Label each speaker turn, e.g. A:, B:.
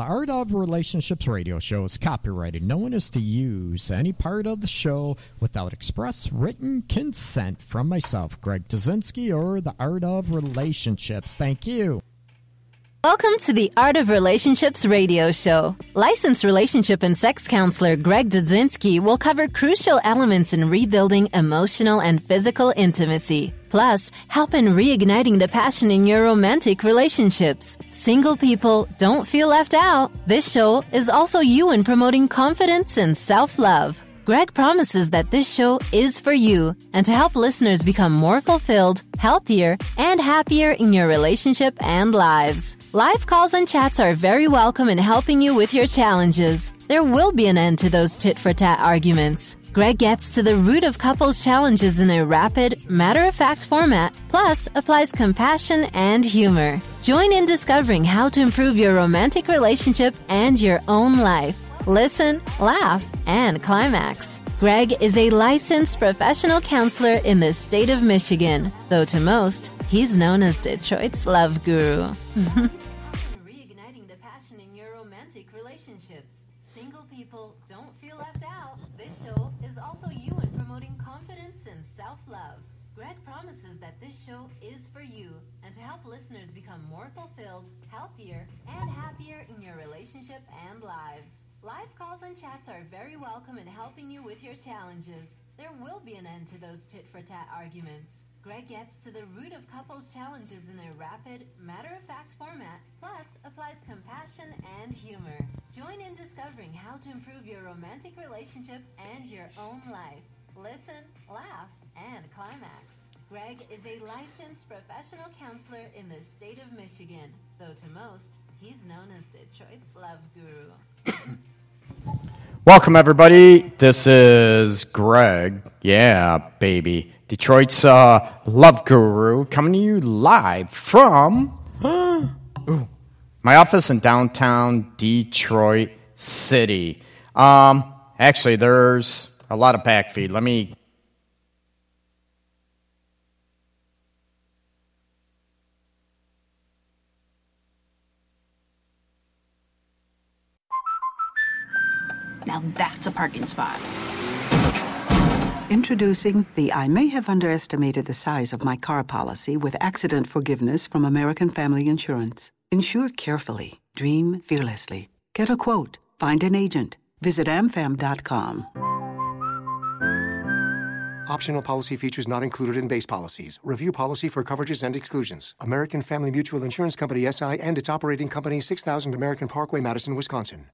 A: The Art of Relationships radio show is copyrighted. No one is to use any part of the show without express written consent from myself, Greg Dazinski, or The Art of Relationships. Thank you.
B: Welcome to the Art of Relationships radio show. Licensed relationship and sex counselor Greg Dudzinski will cover crucial elements in rebuilding emotional and physical intimacy. Plus, help in reigniting the passion in your romantic relationships. Single people don't feel left out. This show is also you in promoting confidence and self-love. Greg promises that this show is for you and to help listeners become more fulfilled, healthier, and happier in your relationship and lives. Live calls and chats are very welcome in helping you with your challenges. There will be an end to those tit for tat arguments. Greg gets to the root of couples' challenges in a rapid, matter of fact format, plus applies compassion and humor. Join in discovering how to improve your romantic relationship and your own life. Listen, laugh, and climax. Greg is a licensed professional counselor in the state of Michigan, though to most, he's known as Detroit's love guru. Reigniting the passion in your romantic relationships. Single people don't feel self love. Greg promises that this show is for you and to help listeners become more fulfilled, healthier, and happier in your relationship and lives. Live calls and chats are very welcome in helping you with your challenges. There will be an end to those tit for tat arguments. Greg gets to the root of couples' challenges in a rapid, matter of fact format, plus applies compassion and humor. Join in discovering how to improve your romantic relationship and your own life. Listen, laugh, Greg is a licensed professional counselor in the state of Michigan, though to most, he's known as Detroit's love guru.
A: Welcome, everybody. This is Greg. Yeah, baby. Detroit's uh, love guru coming to you live from ooh, my office in downtown Detroit City. Um, actually, there's a lot of backfeed. Let me
C: Now that's a parking spot.
D: Introducing the I may have underestimated the size of my car policy with accident forgiveness from American Family Insurance. Insure carefully, dream fearlessly. Get a quote, find an agent. Visit amfam.com.
E: Optional policy features not included in base policies. Review policy for coverages and exclusions. American Family Mutual Insurance Company SI and its operating company 6000 American Parkway, Madison, Wisconsin.